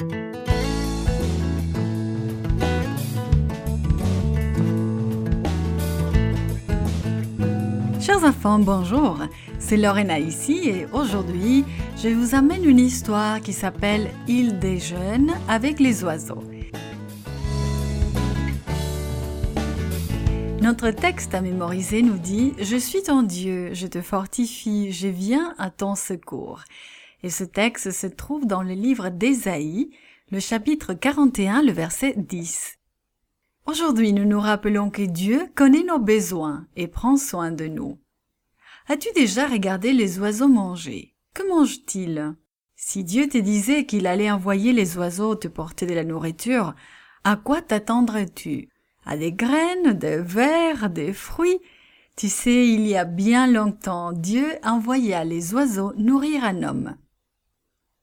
Chers enfants, bonjour. C'est Lorena ici et aujourd'hui, je vous amène une histoire qui s'appelle Île des jeunes avec les oiseaux. Notre texte à mémoriser nous dit Je suis ton Dieu, je te fortifie, je viens à ton secours. Et ce texte se trouve dans le livre d'Ésaïe, le chapitre 41, le verset 10. Aujourd'hui, nous nous rappelons que Dieu connaît nos besoins et prend soin de nous. As-tu déjà regardé les oiseaux manger? Que mangent-ils Si Dieu te disait qu'il allait envoyer les oiseaux te porter de la nourriture, à quoi t'attendrais-tu? À des graines, des vers, des fruits? Tu sais, il y a bien longtemps, Dieu envoya les oiseaux nourrir un homme.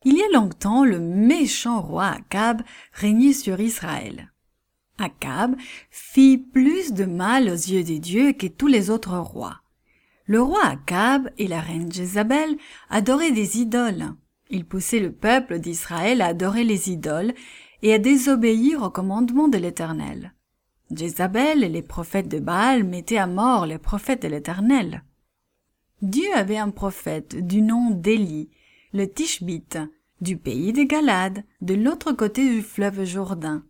Il y a longtemps, le méchant roi Akab régnait sur Israël. Akab fit plus de mal aux yeux des dieux que tous les autres rois. Le roi Akab et la reine Jézabel adoraient des idoles. Ils poussaient le peuple d'Israël à adorer les idoles et à désobéir au commandement de l'Éternel. Jézabel et les prophètes de Baal mettaient à mort les prophètes de l'Éternel. Dieu avait un prophète du nom d'Élie, le Tishbite, du pays de Galade, de l'autre côté du fleuve Jourdain.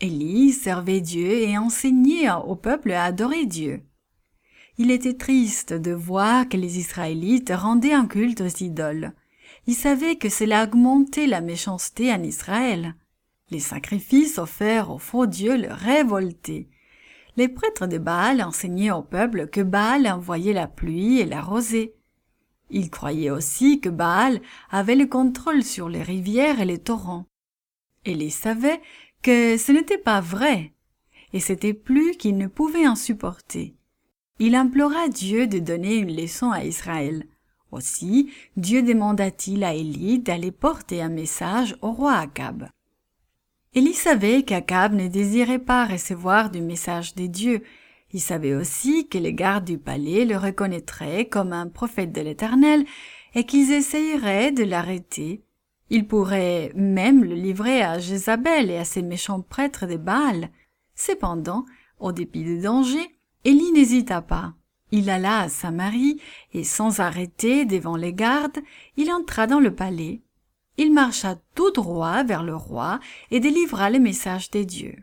Élie servait Dieu et enseignait au peuple à adorer Dieu. Il était triste de voir que les Israélites rendaient un culte aux idoles. Il savait que cela augmentait la méchanceté en Israël. Les sacrifices offerts aux faux dieux le révoltaient. Les prêtres de Baal enseignaient au peuple que Baal envoyait la pluie et la rosée. Ils croyaient aussi que Baal avait le contrôle sur les rivières et les torrents. Et ils savaient que ce n'était pas vrai, et c'était plus qu'il ne pouvait en supporter. Il implora Dieu de donner une leçon à Israël. Aussi, Dieu demanda-t-il à Élie d'aller porter un message au roi Akab. Élie savait qu'Akab ne désirait pas recevoir du message des dieux. Il savait aussi que les gardes du palais le reconnaîtraient comme un prophète de l'Éternel et qu'ils essayeraient de l'arrêter. Il pourrait même le livrer à Jézabel et à ses méchants prêtres de Baal. Cependant, au dépit des dangers, Élie n'hésita pas. Il alla à Samarie, et sans arrêter devant les gardes, il entra dans le palais. Il marcha tout droit vers le roi et délivra le message des dieux.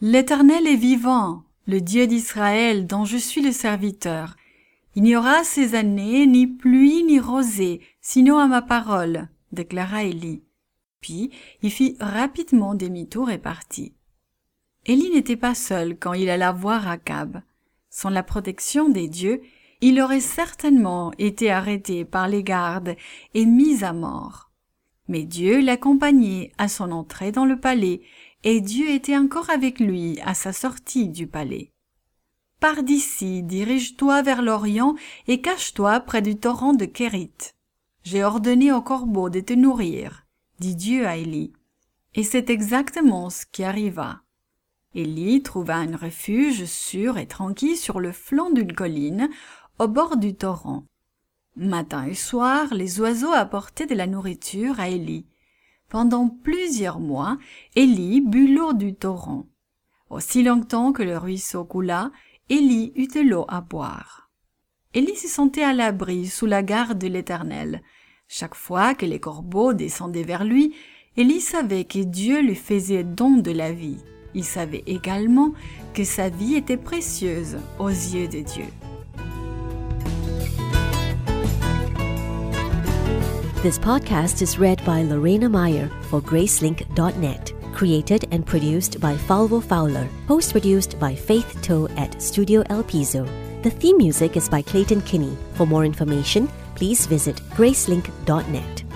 L'Éternel est vivant, le Dieu d'Israël dont je suis le serviteur. Il n'y aura ces années ni pluie ni rosée, sinon à ma parole, déclara Élie. Puis il fit rapidement demi-tour et partit. Élie n'était pas seul quand il alla voir Akab. Sans la protection des dieux, il aurait certainement été arrêté par les gardes et mis à mort. Mais Dieu l'accompagnait à son entrée dans le palais, et Dieu était encore avec lui à sa sortie du palais. Pars d'ici, dirige-toi vers l'Orient et cache-toi près du torrent de Kérit. J'ai ordonné au corbeau de te nourrir, dit Dieu à Élie. Et c'est exactement ce qui arriva. Élie trouva un refuge sûr et tranquille sur le flanc d'une colline, au bord du torrent. Matin et soir, les oiseaux apportaient de la nourriture à Élie. Pendant plusieurs mois, Élie but l'eau du torrent. Aussi longtemps que le ruisseau coula, Élie eut de l'eau à boire. Élie se sentait à l'abri sous la garde de l'Éternel. Chaque fois que les corbeaux descendaient vers lui, Élie savait que Dieu lui faisait don de la vie. Il savait également que sa vie était précieuse aux yeux de Dieu. This podcast is read by Lorena Meyer for Gracelink.net. Created and produced by Falvo Fowler. Post produced by Faith Toe at Studio El Piso. The theme music is by Clayton Kinney. For more information, please visit Gracelink.net.